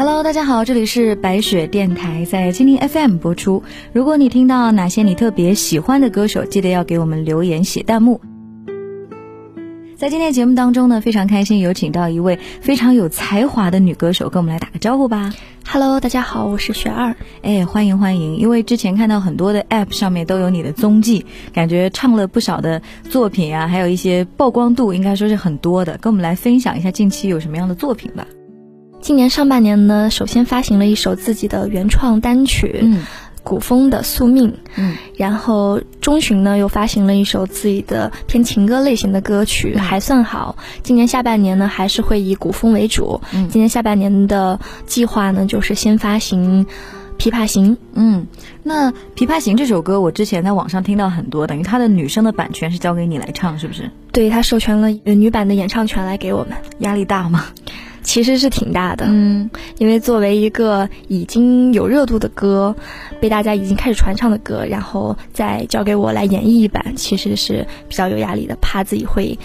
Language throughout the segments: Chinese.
Hello，大家好，这里是白雪电台，在蜻蜓 FM 播出。如果你听到哪些你特别喜欢的歌手，记得要给我们留言写弹幕。在今天节目当中呢，非常开心有请到一位非常有才华的女歌手，跟我们来打个招呼吧。Hello，大家好，我是雪儿。哎，欢迎欢迎！因为之前看到很多的 App 上面都有你的踪迹，感觉唱了不少的作品啊，还有一些曝光度，应该说是很多的。跟我们来分享一下近期有什么样的作品吧。今年上半年呢，首先发行了一首自己的原创单曲，嗯古风的《宿命》，嗯然后中旬呢又发行了一首自己的偏情歌类型的歌曲，嗯还算好。今年下半年呢，还是会以古风为主。嗯今年下半年的计划呢，就是先发行《琵琶行》。嗯，那《琵琶行》这首歌，我之前在网上听到很多，等于它的女生的版权是交给你来唱，是不是？对他授权了呃女版的演唱权来给我们，压力大吗？其实是挺大的。嗯因为作为一个已经有热度的歌，被大家已经开始传唱的歌，然后再交给我来演绎一版，其实是比较有压力的，怕自己会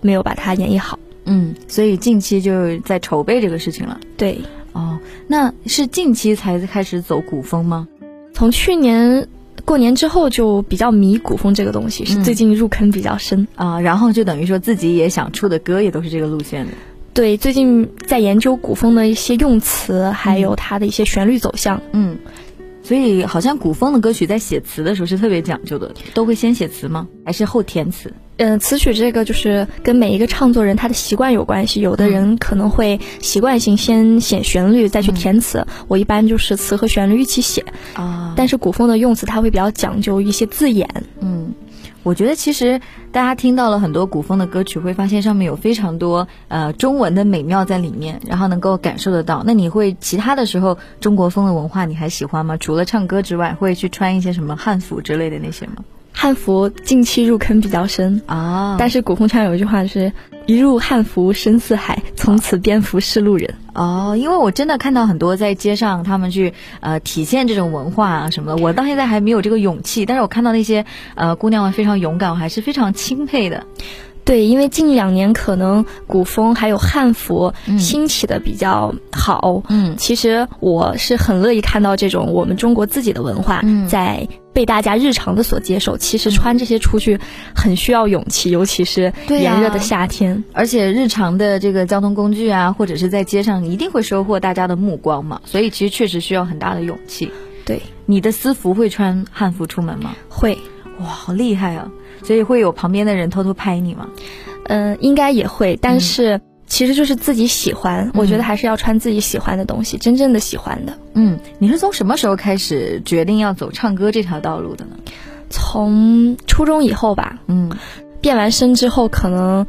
没有把它演绎好。嗯，所以近期就在筹备这个事情了。对，哦，那是近期才开始走古风吗？从去年过年之后就比较迷古风这个东西，嗯是最近入坑比较深。啊、然后就等于说自己也想出的歌也都是这个路线的。对，最近在研究古风的一些用词，还有它的一些旋律走向。嗯，所以好像古风的歌曲在写词的时候是特别讲究的，都会先写词吗？还是后填词？嗯，词曲这个就是跟每一个唱作人他的习惯有关系，有的人可能会习惯性先写旋律再去填词，我一般就是词和旋律一起写。啊但是古风的用词它会比较讲究一些字眼，嗯，我觉得其实大家听到了很多古风的歌曲，会发现上面有非常多呃中文的美妙在里面，然后能够感受得到。那你会其他的时候中国风的文化你还喜欢吗？除了唱歌之外，会去穿一些什么汉服之类的那些吗？汉服近期入坑比较深。啊但是古风圈有一句话就是“一入汉服深似海，从此蝙蝠是路人哦，因为我真的看到很多在街上他们去呃体现这种文化啊什么的，我到现在还没有这个勇气，但是我看到那些呃姑娘们非常勇敢，我还是非常钦佩的。”。对，因为近两年可能古风还有汉服嗯兴起的比较好。嗯其实我是很乐意看到这种我们中国自己的文化嗯在被大家日常的所接受。其实穿这些出去很需要勇气，尤其是炎热的夏天。而且日常的这个交通工具啊，或者是在街上，一定会收获大家的目光嘛，所以其实确实需要很大的勇气。对，你的私服会穿汉服出门吗？会，哇，好厉害啊！所以会有旁边的人偷偷拍你吗？嗯、应该也会，但是其实就是自己喜欢，我觉得还是要穿自己喜欢的东西，真正的喜欢的。嗯，你是从什么时候开始决定要走唱歌这条道路的呢？从初中以后吧，嗯变完声之后，可能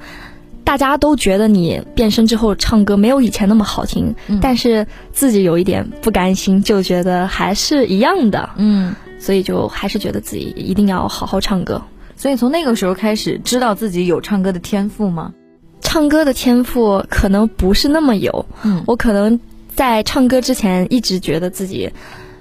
大家都觉得你变声之后唱歌没有以前那么好听，嗯但是自己有一点不甘心，就觉得还是一样的，嗯，所以就还是觉得自己一定要好好唱歌。所以从那个时候开始，知道自己有唱歌的天赋吗？唱歌的天赋可能不是那么有，嗯我可能在唱歌之前一直觉得自己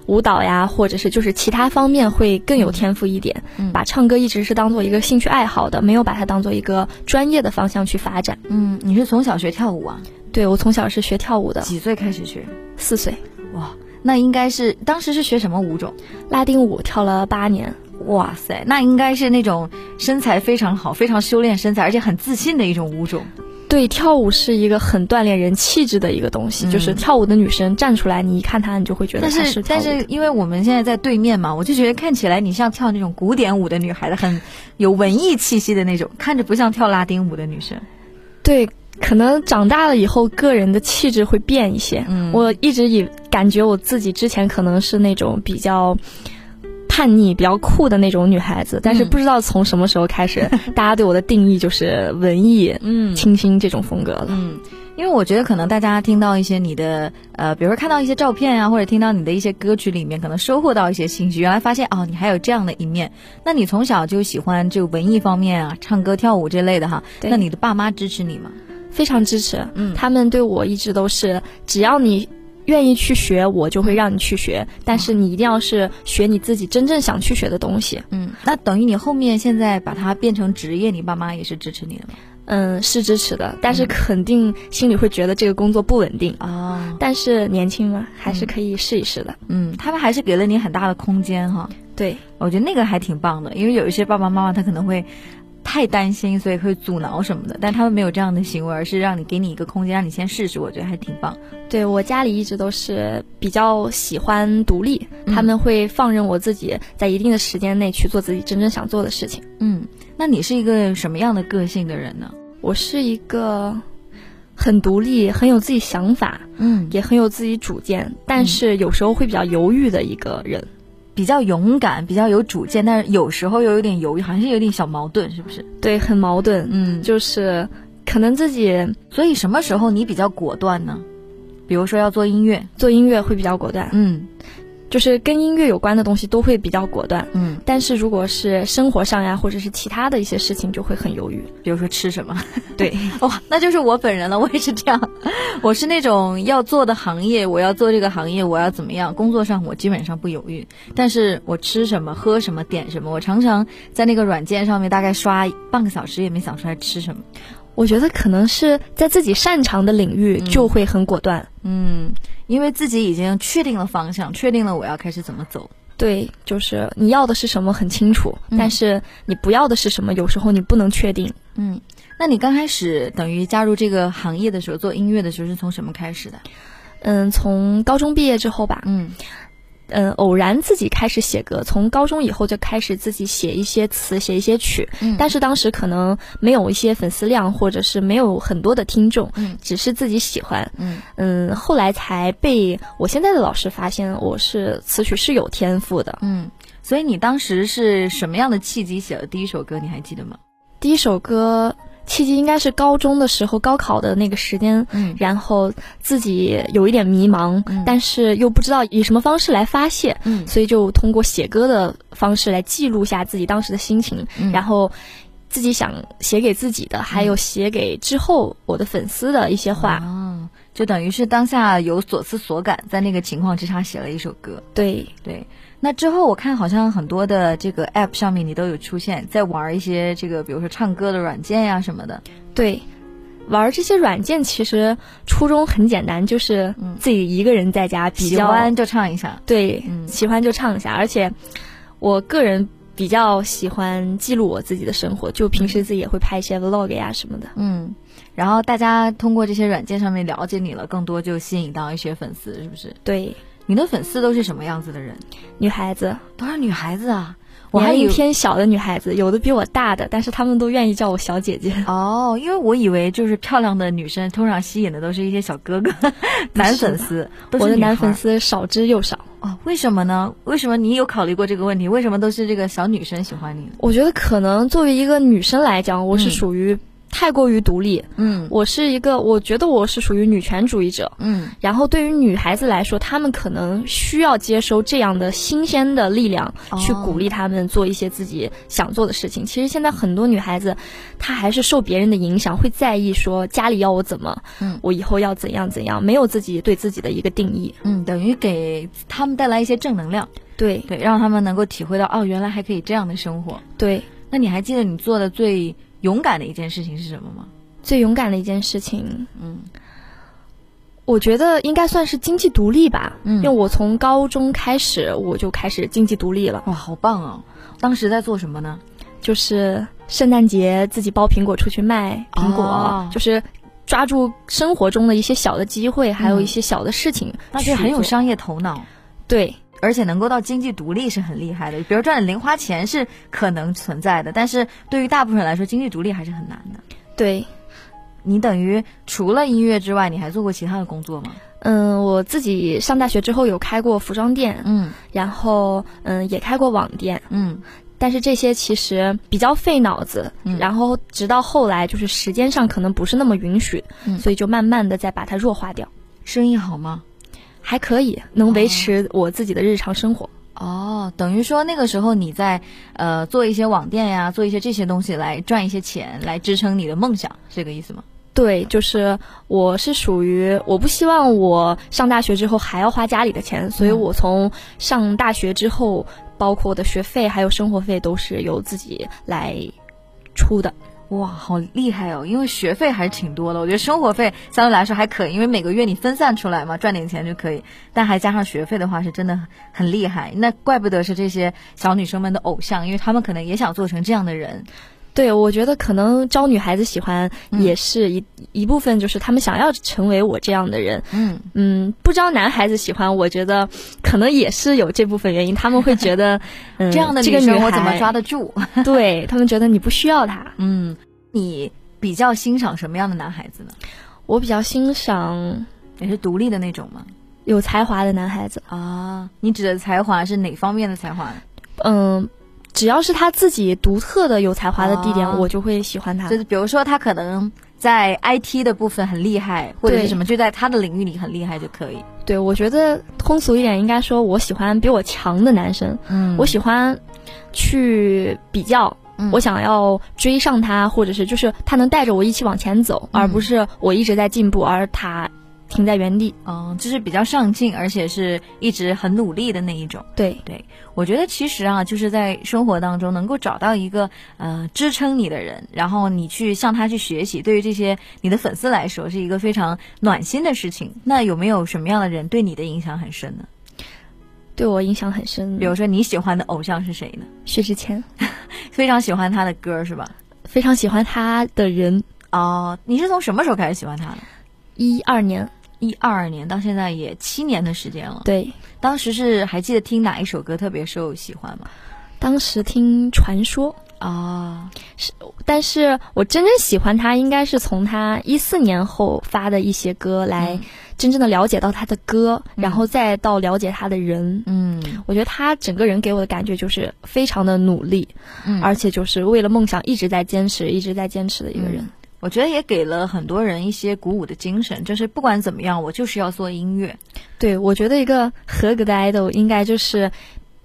舞蹈呀，或者是就是其他方面会更有天赋一点，嗯把唱歌一直是当做一个兴趣爱好的，没有把它当做一个专业的方向去发展。嗯，你是从小学跳舞啊？对我从小是学跳舞的，几岁开始学？四岁，哇，那应该是当时是学什么舞种？拉丁舞跳了八年。哇塞，那应该是那种身材非常好、非常修炼身材，而且很自信的一种舞种。对，跳舞是一个很锻炼人气质的一个东西，嗯就是跳舞的女生站出来，你一看她，你就会觉得但她是但跳舞的是因为我们现在在对面嘛，我就觉得看起来你像跳那种古典舞的女孩子，很有文艺气息的那种，看着不像跳拉丁舞的女生。对，可能长大了以后，个人的气质会变一些。嗯我一直以感觉我自己之前可能是那种比较叛逆、比较酷的那种女孩子，但是嗯不知道从什么时候开始，大家对我的定义就是文艺、嗯清新这种风格了。嗯，因为我觉得可能大家听到一些你的呃，比如说看到一些照片啊，或者听到你的一些歌曲里面，可能收获到一些信息，原来发现哦，你还有这样的一面。那你从小就喜欢这个文艺方面啊，唱歌跳舞这类的哈，对那你的爸妈支持你吗？非常支持，嗯他们对我一直都是，只要你愿意去学，我就会让你去学，但是你一定要是学你自己真正想去学的东西。嗯，那等于你后面现在把它变成职业，你爸妈也是支持你的吗？嗯，是支持的，但是肯定心里会觉得这个工作不稳定啊。但是年轻嘛，还是可以试一试的。嗯，他们还是给了你很大的空间哈。对，我觉得那个还挺棒的，因为有一些爸爸妈妈他可能会。太担心，所以会阻挠什么的，但他们没有这样的行为，而是让你给你一个空间，让你先试试，我觉得还挺棒。对我家里一直都是比较喜欢独立，他们会放任我自己在一定的时间内去做自己真正想做的事情。嗯，那你是一个什么样的个性的人呢？我是一个很独立、很有自己想法，嗯，也很有自己主见，但是有时候会比较犹豫的一个人。比较勇敢，比较有主见，但是有时候又有点犹豫，好像是有点小矛盾，是不是？对，很矛盾。嗯，就是可能自己，所以什么时候你比较果断呢？比如说要做音乐，做音乐会比较果断。嗯。就是跟音乐有关的东西都会比较果断，嗯，但是如果是生活上呀，或者是其他的一些事情，就会很犹豫。比如说吃什么，对，哇，那就是我本人了，我也是这样，我是那种要做的行业，我要做这个行业，我要怎么样，工作上我基本上不犹豫，但是我吃什么、喝什么、点什么，我常常在那个软件上面大概刷半个小时也没想出来吃什么。我觉得可能是在自己擅长的领域就会很果断，嗯，因为自己已经确定了方向，确定了我要开始怎么走。对，就是你要的是什么很清楚，但是你不要的是什么，有时候你不能确定。嗯，那你刚开始等于加入这个行业的时候，做音乐的时候是从什么开始的？嗯，从高中毕业之后吧。嗯。嗯，偶然自己开始写歌，从高中以后就开始自己写一些词，写一些曲。嗯，但是当时可能没有一些粉丝量，或者是没有很多的听众。嗯，只是自己喜欢。嗯嗯，后来才被我现在的老师发现我是词曲是有天赋的。嗯，所以你当时是什么样的契机写了第一首歌？你还记得吗？第一首歌。契机应该是高中的时候，高考的那个时间，嗯，然后自己有一点迷茫，嗯，但是又不知道以什么方式来发泄，嗯，所以就通过写歌的方式来记录下自己当时的心情，嗯，然后自己想写给自己的，还有写给之后我的粉丝的一些话，哦，就等于是当下有所思所感，在那个情况之下写了一首歌，对。对。那之后我看好像很多的这个 app 上面你都有出现，在玩一些这个比如说唱歌的软件呀什么的。对，玩这些软件其实初衷很简单，就是自己一个人在家比较喜欢就唱一下。对，喜欢就唱一下。而且我个人比较喜欢记录我自己的生活，就平时自己也会拍一些 vlog 呀什么的。嗯，然后大家通过这些软件上面了解你了，更多就吸引到一些粉丝，是不是？对。你的粉丝都是什么样子的人？女孩子，都是女孩子啊！我还有偏小的女孩子，有的比我大的，但是他们都愿意叫我小姐姐。哦，因为我以为就是漂亮的女生，通常吸引的都是一些小哥哥、男粉丝。我的男粉丝少之又少。哦，为什么呢？为什么你有考虑过这个问题？为什么都是这个小女生喜欢你？我觉得可能作为一个女生来讲，我是属于。太过于独立，嗯，我是一个，我觉得我是属于女权主义者，嗯，然后对于女孩子来说，她们可能需要接收这样的新鲜的力量，去鼓励她们做一些自己想做的事情。其实现在很多女孩子，她还是受别人的影响，会在意说家里要我怎么，嗯，我以后要怎样怎样，没有自己对自己的一个定义，嗯，等于给他们带来一些正能量，对。对，让他们能够体会到哦，原来还可以这样的生活，对。那你还记得你做的最勇敢的一件事情是什么吗？最勇敢的一件事情，嗯，我觉得应该算是经济独立吧。嗯，因为我从高中开始我就开始经济独立了。哇，好棒啊！当时在做什么呢？就是圣诞节自己包苹果出去卖苹果，就是抓住生活中的一些小的机会，还有一些小的事情，那就很有商业头脑。对，而且能够到经济独立是很厉害的。比如赚点零花钱是可能存在的，但是对于大部分人来说，经济独立还是很难的。对。你等于除了音乐之外，你还做过其他的工作吗？嗯，我自己上大学之后有开过服装店，嗯，然后嗯也开过网店，嗯，但是这些其实比较费脑子，嗯，然后直到后来就是时间上可能不是那么允许，嗯，所以就慢慢的再把它弱化掉。生意好吗？还可以，能维持我自己的日常生活。哦，等于说那个时候你在呃做一些网店呀，做一些这些东西来赚一些钱，来支撑你的梦想，是这个意思吗？对，就是我是属于我不希望我上大学之后还要花家里的钱，所以我从上大学之后，包括我的学费还有生活费都是由自己来出的。哇，好厉害哦！因为学费还是挺多的，我觉得生活费相对来说还可以，因为每个月你分散出来嘛，赚点钱就可以。但还加上学费的话，是真的很厉害。那怪不得是这些小女生们的偶像，因为她们可能也想做成这样的人。对，我觉得可能招女孩子喜欢也是一一部分，就是他们想要成为我这样的人。嗯嗯，不招男孩子喜欢，我觉得可能也是有这部分原因。他们会觉得，嗯，这样的女生我怎么抓得住？对他们觉得你不需要他。嗯，你比较欣赏什么样的男孩子呢？我比较欣赏也是独立的那种吗？有才华的男孩子啊？你指的才华是哪方面的才华？嗯。只要是他自己独特的有才华的地点，我就会喜欢他。就是比如说，他可能在 IT 的部分很厉害，或者是什么，就在他的领域里很厉害就可以。对，我觉得通俗一点，应该说我喜欢比我强的男生。嗯，我喜欢去比较，我想要追上他，或者是就是他能带着我一起往前走，而不是我一直在进步，而他。停在原地，嗯，就是比较上进，而且是一直很努力的那一种。对对，我觉得其实啊，就是在生活当中能够找到一个呃支撑你的人，然后你去向他去学习，对于这些你的粉丝来说是一个非常暖心的事情。那有没有什么样的人对你的影响很深呢？对我影响很深，比如说你喜欢的偶像是谁呢？薛之谦，非常喜欢他的歌是吧？非常喜欢他的人哦。你是从什么时候开始喜欢他的？一二年。一二年到现在也七年的时间了。对，当时是还记得听哪一首歌特别受喜欢吗？当时听《传说》啊，是，但是我真正喜欢他，应该是从他一四年后发的一些歌来真正的了解到他的歌，然后再到了解他的人。嗯，我觉得他整个人给我的感觉就是非常的努力，而且就是为了梦想一直在坚持，一直在坚持的一个人。我觉得也给了很多人一些鼓舞的精神，就是不管怎么样，我就是要做音乐。对，我觉得一个合格的 idol 应该就是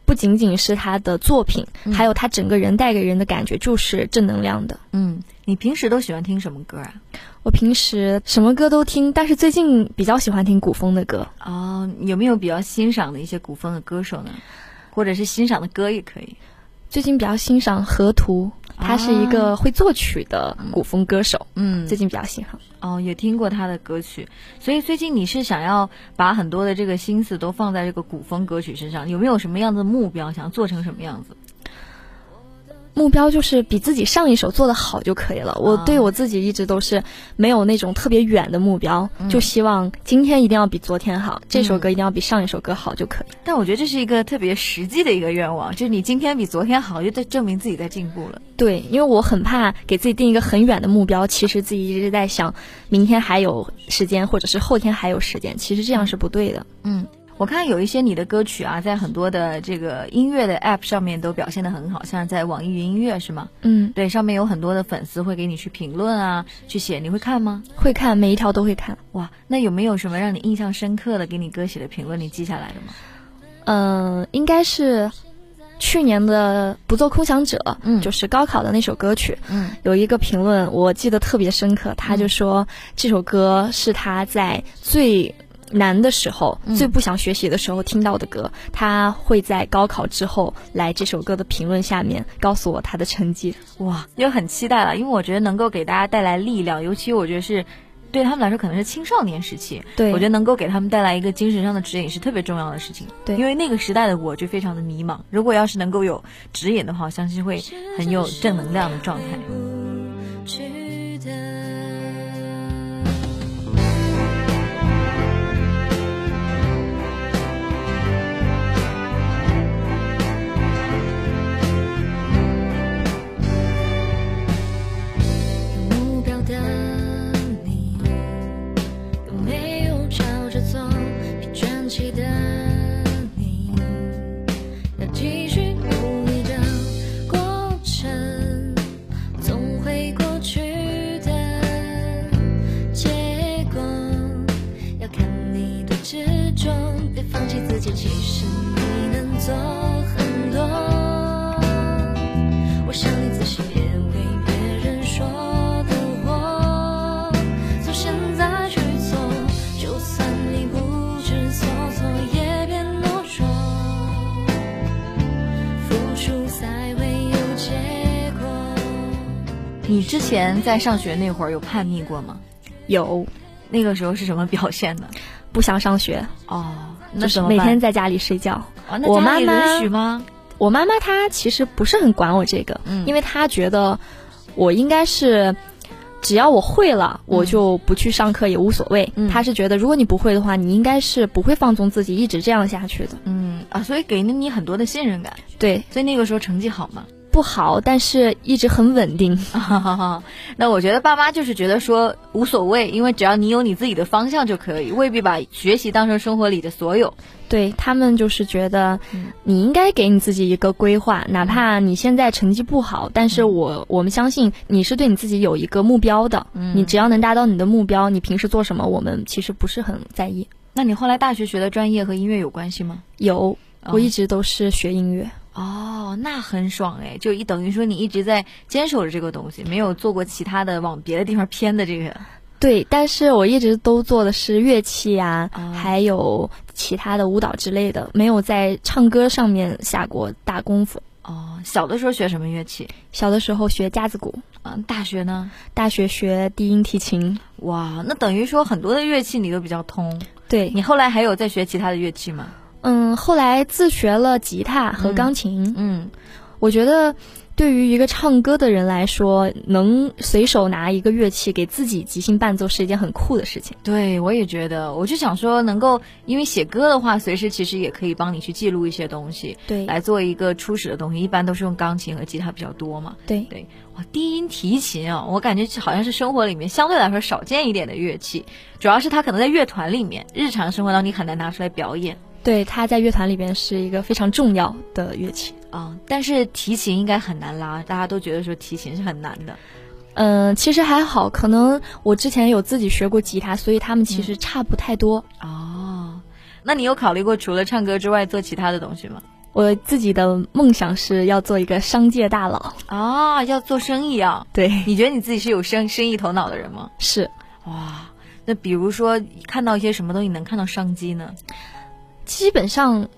不仅仅是他的作品，还有他整个人带给人的感觉就是正能量的。嗯，你平时都喜欢听什么歌啊？我平时什么歌都听，但是最近比较喜欢听古风的歌。哦，有没有比较欣赏的一些古风的歌手呢？或者是欣赏的歌也可以。最近比较欣赏河图。他是一个会作曲的古风歌手，嗯，最近比较喜欢。哦，也听过他的歌曲，所以最近你是想要把很多的这个心思都放在这个古风歌曲身上，有没有什么样的目标，想做成什么样子？目标就是比自己上一首做的好就可以了。我对我自己一直都是没有那种特别远的目标，就希望今天一定要比昨天好，这首歌一定要比上一首歌好就可以。但我觉得这是一个特别实际的一个愿望，就是你今天比昨天好，就在证明自己在进步了。对，因为我很怕给自己定一个很远的目标，其实自己一直在想明天还有时间，或者是后天还有时间，其实这样是不对的。嗯。我看有一些你的歌曲啊，在很多的这个音乐的 App 上面都表现的很好，像在网易云音乐是吗？嗯，对，上面有很多的粉丝会给你去评论啊，去写，你会看吗？会看，每一条都会看。哇，那有没有什么让你印象深刻的给你歌写的评论，你记下来了吗？嗯，应该是去年的《不做空想者》，嗯，就是高考的那首歌曲，嗯，有一个评论我记得特别深刻，他就说这首歌是他在最。难的时候，最不想学习的时候听到的歌，他会在高考之后来这首歌的评论下面告诉我他的成绩。哇，又很期待了，因为我觉得能够给大家带来力量，尤其我觉得是对他们来说可能是青少年时期，对我觉得能够给他们带来一个精神上的指引是特别重要的事情。对，因为那个时代的我就非常的迷茫，如果要是能够有指引的话，我相信会很有正能量的状态。之前在上学那会儿有叛逆过吗？有，那个时候是什么表现呢？不想上学哦，那就是什么办每天在家里睡觉。我妈妈允许吗？我妈妈她其实不是很管我这个，嗯因为她觉得我应该是。只要我会了，我就不去上课也无所谓。嗯她是觉得，如果你不会的话，你应该是不会放纵自己一直这样下去的。嗯啊，所以给了你很多的信任感。对，所以那个时候成绩好吗？不好，但是一直很稳定。那我觉得爸妈就是觉得说无所谓，因为只要你有你自己的方向就可以，未必把学习当成生活里的所有。对他们就是觉得嗯，你应该给你自己一个规划，哪怕你现在成绩不好，但是我我们相信你是对你自己有一个目标的。嗯你只要能达到你的目标，你平时做什么，我们其实不是很在意。那你后来大学学的专业和音乐有关系吗？有，哦我一直都是学音乐。哦，那很爽哎，就一等于说你一直在坚守着这个东西，没有做过其他的往别的地方偏的这个。对，但是我一直都做的是乐器呀、哦还有其他的舞蹈之类的，没有在唱歌上面下过大功夫。哦，小的时候学什么乐器？小的时候学架子鼓，嗯，大学呢？大学学低音提琴。哇，那等于说很多的乐器你都比较通。对，你后来还有在学其他的乐器吗？嗯，后来自学了吉他和钢琴。嗯，我觉得，对于一个唱歌的人来说，能随手拿一个乐器给自己即兴伴奏是一件很酷的事情。对，我也觉得，我就想说，能够因为写歌的话，随时其实也可以帮你去记录一些东西，对来做一个初始的东西。一般都是用钢琴和吉他比较多嘛。对对，哇，低音提琴啊，我感觉好像是生活里面相对来说少见一点的乐器，主要是它可能在乐团里面，日常生活当中你很难拿出来表演对，它在乐团里边是一个非常重要的乐器。啊。但是提琴应该很难拉，大家都觉得说提琴是很难的。嗯，其实还好，可能我之前有自己学过吉他，所以他们其实差不太多。哦，那你有考虑过除了唱歌之外做其他的东西吗？我自己的梦想是要做一个商界大佬。啊，要做生意啊？对，你觉得你自己是有生生意头脑的人吗？是。哇，那比如说看到一些什么东西能看到商机呢？基本上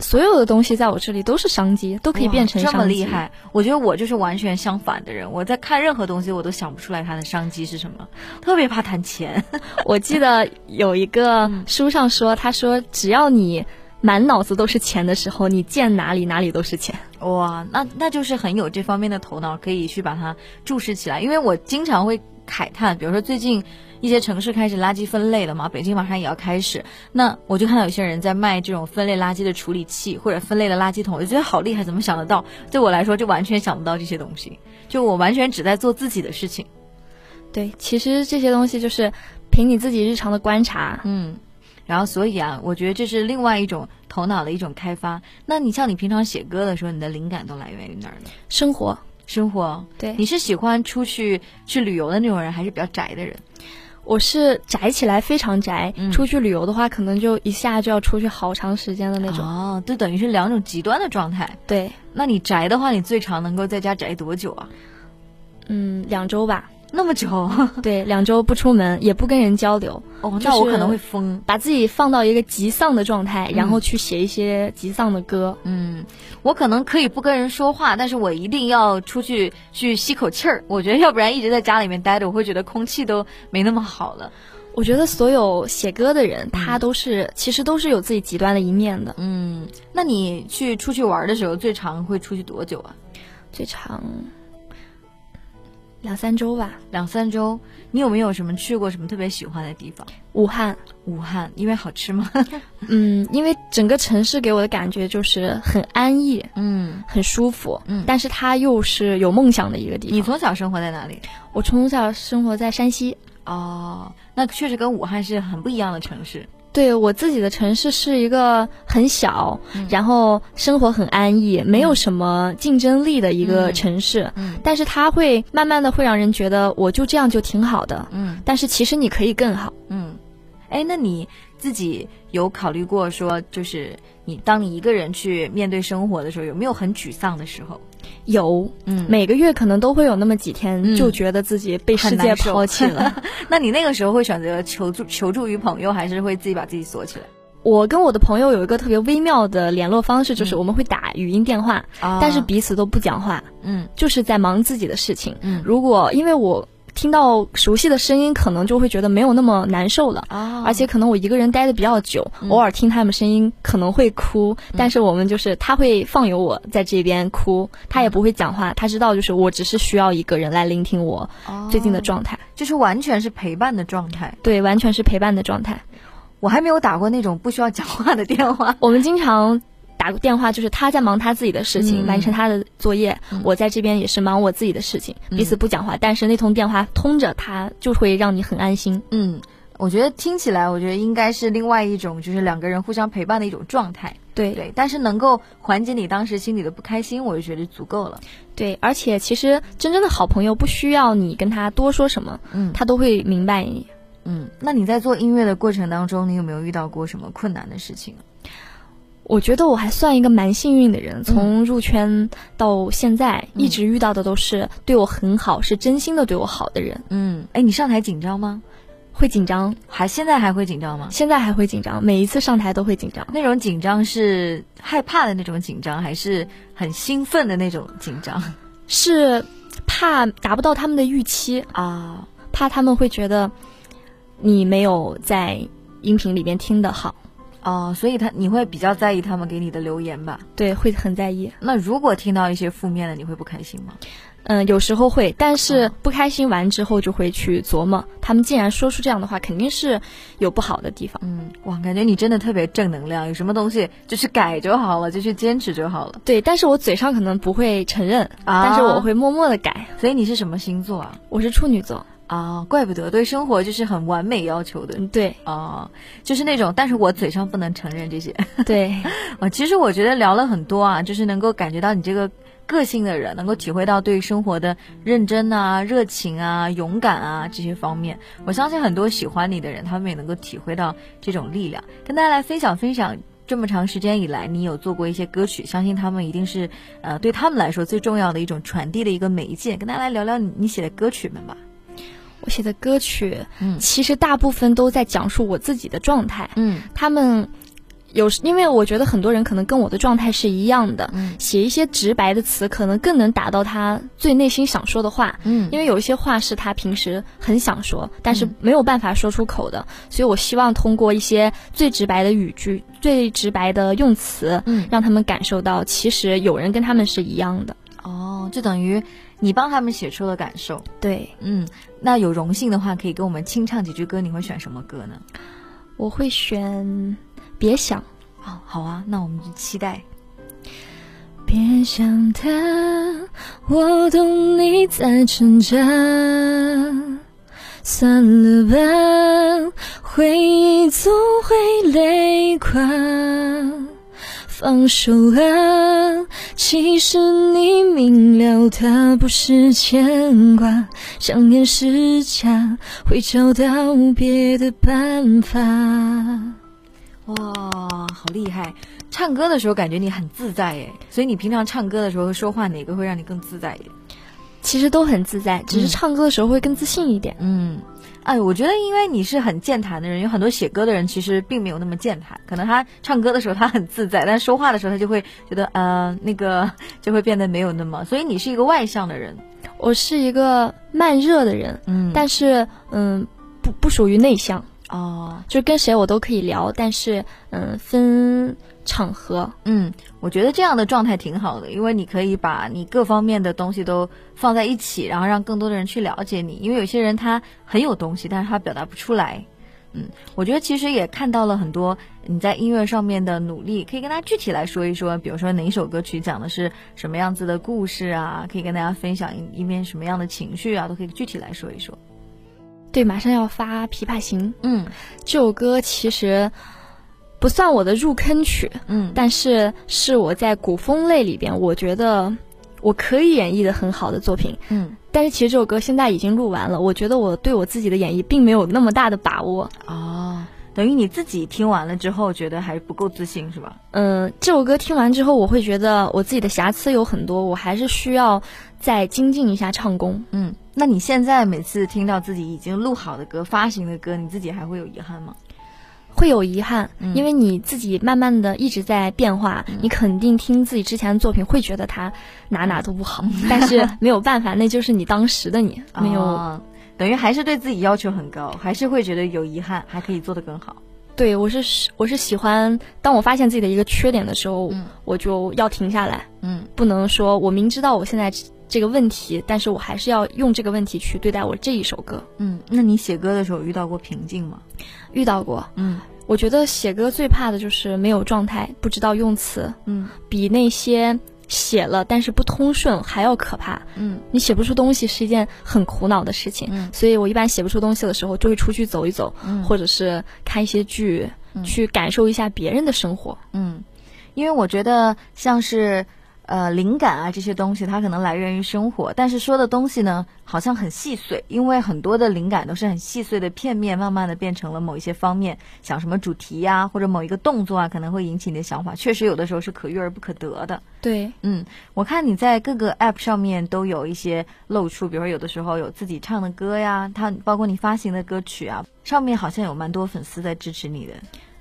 所有的东西在我这里都是商机，都可以变成商机。这么厉害！我觉得我就是完全相反的人，我在看任何东西我都想不出来它的商机是什么，特别怕谈钱。我记得有一个书上说，他说只要你满脑子都是钱的时候，你见哪里哪里都是钱。哇，那那就是很有这方面的头脑，可以去把它注视起来。因为我经常会慨叹，比如说最近一些城市开始垃圾分类了嘛，北京马上也要开始，那我就看到有些人在卖这种分类垃圾的处理器或者分类的垃圾桶，我就觉得好厉害，怎么想得到？对我来说就完全想不到这些东西，就我完全只在做自己的事情。对，其实这些东西就是凭你自己日常的观察。嗯，然后所以啊，我觉得这是另外一种头脑的一种开发。那你像你平常写歌的时候，你的灵感都来源于哪儿呢？生活，生活。对你是喜欢出去去旅游的那种人，还是比较宅的人？我是宅起来非常宅，嗯出去旅游的话，可能就一下就要出去好长时间的那种。哦，就等于是两种极端的状态。对，那你宅的话，你最长能够在家宅多久啊？嗯，两周吧。那么久？对，两周不出门，也不跟人交流，哦，那我可能会疯。把自己放到一个极丧的状态，嗯然后去写一些极丧的歌。嗯，我可能可以不跟人说话，但是我一定要出去去吸口气儿。我觉得要不然一直在家里面待着，我会觉得空气都没那么好了。我觉得所有写歌的人，他都是、其实都是有自己极端的一面的。嗯，那你去出去玩的时候，最长会出去多久啊？最长两三周吧。两三周。你有没有什么去过什么特别喜欢的地方？武汉，武汉，因为好吃吗？嗯，因为整个城市给我的感觉就是很安逸、嗯，很舒服，嗯但是它又是有梦想的一个地方。你从小生活在哪里？我从小生活在山西，哦，那确实跟武汉是很不一样的城市。对我自己的城市是一个很小，嗯。然后生活很安逸，没有什么竞争力的一个嗯城市。嗯。但是它会慢慢的会让人觉得我就这样就挺好的，嗯。但是其实你可以更好。嗯，哎，那你自己有考虑过说，就是你当你一个人去面对生活的时候，有没有很沮丧的时候？有嗯，每个月可能都会有那么几天，嗯就觉得自己被世界抛弃了。那你那个时候会选择求助求助于朋友，还是会自己把自己锁起来？我跟我的朋友有一个特别微妙的联络方式，就是我们会打语音电话，但是彼此都不讲话，嗯，就是在忙自己的事情。嗯，如果因为我听到熟悉的声音，可能就会觉得没有那么难受了，而且可能我一个人待的比较久，偶尔听他们声音可能会哭，但是我们就是他会放有我在这边哭，他也不会讲话，他知道就是我只是需要一个人来聆听我最近的状态，就是完全是陪伴的状态，对，完全是陪伴的状态。我还没有打过那种不需要讲话的电话。我们经常打个电话，就是他在忙他自己的事情，完成他的作业，我在这边也是忙我自己的事情，彼此不讲话，但是那通电话通着，他就会让你很安心。嗯，我觉得听起来，我觉得应该是另外一种，就是两个人互相陪伴的一种状态。对对，但是能够缓解你当时心里的不开心，我就觉得足够了。对，而且其实真正的好朋友不需要你跟他多说什么，嗯，他都会明白你。嗯，那你在做音乐的过程当中，你有没有遇到过什么困难的事情？我觉得我还算一个蛮幸运的人，从入圈到现在，一直遇到的都是对我很好、是真心的对我好的人。嗯，哎，你上台紧张吗？会紧张，还现在还会紧张吗？现在还会紧张，每一次上台都会紧张。那种紧张是害怕的那种紧张，还是很兴奋的那种紧张？是怕达不到他们的预期啊，怕他们会觉得。你没有在音频里面听的好，哦，所以他你会比较在意他们给你的留言吧？对，会很在意。那如果听到一些负面的，你会不开心吗？嗯，有时候会，但是不开心完之后就会去琢磨，他们既然说出这样的话，肯定是有不好的地方。嗯，哇，感觉你真的特别正能量，有什么东西就去改就好了，就去坚持就好了。对，但是我嘴上可能不会承认，但是我会默默的改。所以你是什么星座啊？我是处女座。啊，怪不得对生活就是很完美要求的。对，啊，就是那种，但是我嘴上不能承认这些。对，啊，其实我觉得聊了很多啊，就是能够感觉到你这个个性的人，能够体会到对生活的认真啊、热情啊、勇敢啊这些方面。我相信很多喜欢你的人，他们也能够体会到这种力量。跟大家来分享分享，这么长时间以来，你有做过一些歌曲，相信他们一定是呃对他们来说最重要的一种传递的一个媒介。跟大家来聊聊你你写的歌曲们吧。我写的歌曲，嗯，其实大部分都在讲述我自己的状态，嗯，他们有，因为我觉得很多人可能跟我的状态是一样的，嗯，写一些直白的词，可能更能达到他最内心想说的话，嗯，因为有一些话是他平时很想说，但是没有办法说出口的，所以我希望通过一些最直白的语句、最直白的用词，嗯，让他们感受到其实有人跟他们是一样的，哦，就等于。你帮他们写出了感受，对，嗯，那有荣幸的话，可以跟我们清唱几句歌。你会选什么歌呢？我会选《别想》。好，好啊，那我们就期待。别想他，我懂你在挣扎。算了吧，回忆总会累垮。放手啊！其实你明了，他不是牵挂，想念是假，会找到别的办法。哇，好厉害！唱歌的时候感觉你很自在耶，所以你平常唱歌的时候和说话哪个会让你更自在一点？其实都很自在，只是唱歌的时候会更自信一点。嗯。哎，我觉得因为你是很健谈的人，有很多写歌的人其实并没有那么健谈。可能他唱歌的时候他很自在，但说话的时候他就会觉得，呃，那个就会变得没有那么。所以你是一个外向的人，我是一个慢热的人，嗯，但是嗯，不不属于内向。哦，就跟谁我都可以聊，但是嗯，分场合，嗯，我觉得这样的状态挺好的，因为你可以把你各方面的东西都放在一起，然后让更多的人去了解你。因为有些人他很有东西，但是他表达不出来。嗯，我觉得其实也看到了很多你在音乐上面的努力，可以跟大家具体来说一说，比如说哪一首歌曲讲的是什么样子的故事啊，可以跟大家分享一一面什么样的情绪啊，都可以具体来说一说。对，马上要发《琵琶行》。嗯，这首歌其实不算我的入坑曲，嗯，但是是我在古风类里边，我觉得我可以演绎的很好的作品。嗯，但是其实这首歌现在已经录完了，我觉得我对我自己的演绎并没有那么大的把握。哦，等于你自己听完了之后，觉得还不够自信，是吧？嗯，这首歌听完之后，我会觉得我自己的瑕疵有很多，我还是需要再精进一下唱功。嗯。那你现在每次听到自己已经录好的歌、发行的歌，你自己还会有遗憾吗？会有遗憾，因为你自己慢慢的一直在变化，你肯定听自己之前的作品会觉得它哪哪都不好，但是没有办法，那就是你当时的你 没有，等于还是对自己要求很高，还是会觉得有遗憾，还可以做得更好。对，我是我是喜欢，当我发现自己的一个缺点的时候，我就要停下来，嗯，不能说我明知道我现在这个问题，但是我还是要用这个问题去对待我这一首歌。嗯，那你写歌的时候遇到过瓶颈吗？遇到过，嗯，我觉得写歌最怕的就是没有状态，不知道用词，嗯，比那些。写了，但是不通顺还要可怕。嗯，你写不出东西是一件很苦恼的事情。嗯，所以我一般写不出东西的时候，就会出去走一走，或者是看一些剧，去感受一下别人的生活。嗯，因为我觉得像是。呃，灵感啊，这些东西它可能来源于生活，但是说的东西呢，好像很细碎，因为很多的灵感都是很细碎的片面，慢慢的变成了某一些方面，想什么主题呀，或者某一个动作啊，可能会引起你的想法，确实有的时候是可遇而不可得的。对，嗯，我看你在各个 app 上面都有一些露出，比如说有的时候有自己唱的歌呀，它包括你发行的歌曲啊，上面好像有蛮多粉丝在支持你的。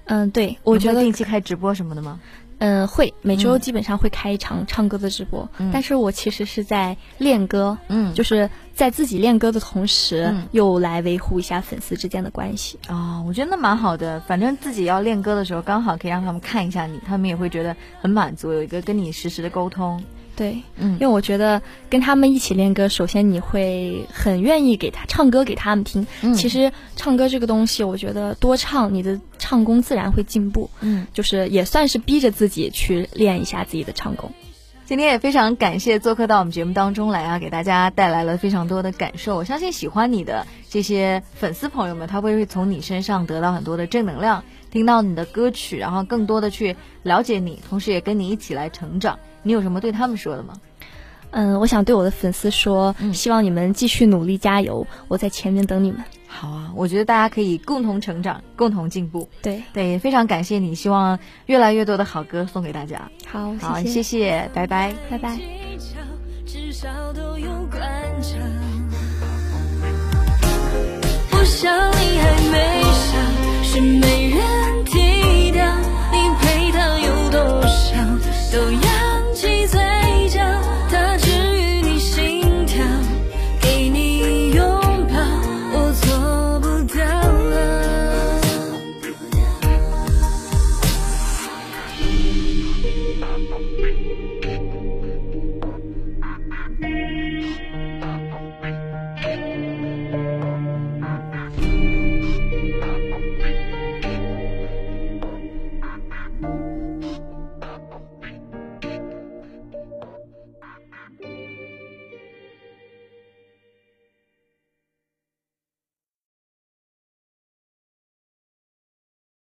嗯，对，我觉得定期开直播什么的吗？嗯，会每周基本上会开一场唱歌的直播，但是我其实是在练歌，嗯，就是在自己练歌的同时，又来维护一下粉丝之间的关系。哦，我觉得那蛮好的，反正自己要练歌的时候，刚好可以让他们看一下你，他们也会觉得很满足，有一个跟你实时的沟通。对，嗯，因为我觉得跟他们一起练歌，首先你会很愿意给他唱歌给他们听。嗯，其实唱歌这个东西，我觉得多唱，你的唱功自然会进步。嗯，就是也算是逼着自己去练一下自己的唱功。今天也非常感谢做客到我们节目当中来啊，给大家带来了非常多的感受。我相信喜欢你的这些粉丝朋友们，他会从你身上得到很多的正能量，听到你的歌曲，然后更多的去了解你，同时也跟你一起来成长。你有什么对他们说的吗？嗯，我想对我的粉丝说，希望你们继续努力加油，我在前面等你们。好啊，我觉得大家可以共同成长，共同进步。对对，非常感谢你，希望越来越多的好歌送给大家。好，好，谢谢，拜拜，拜拜。不想。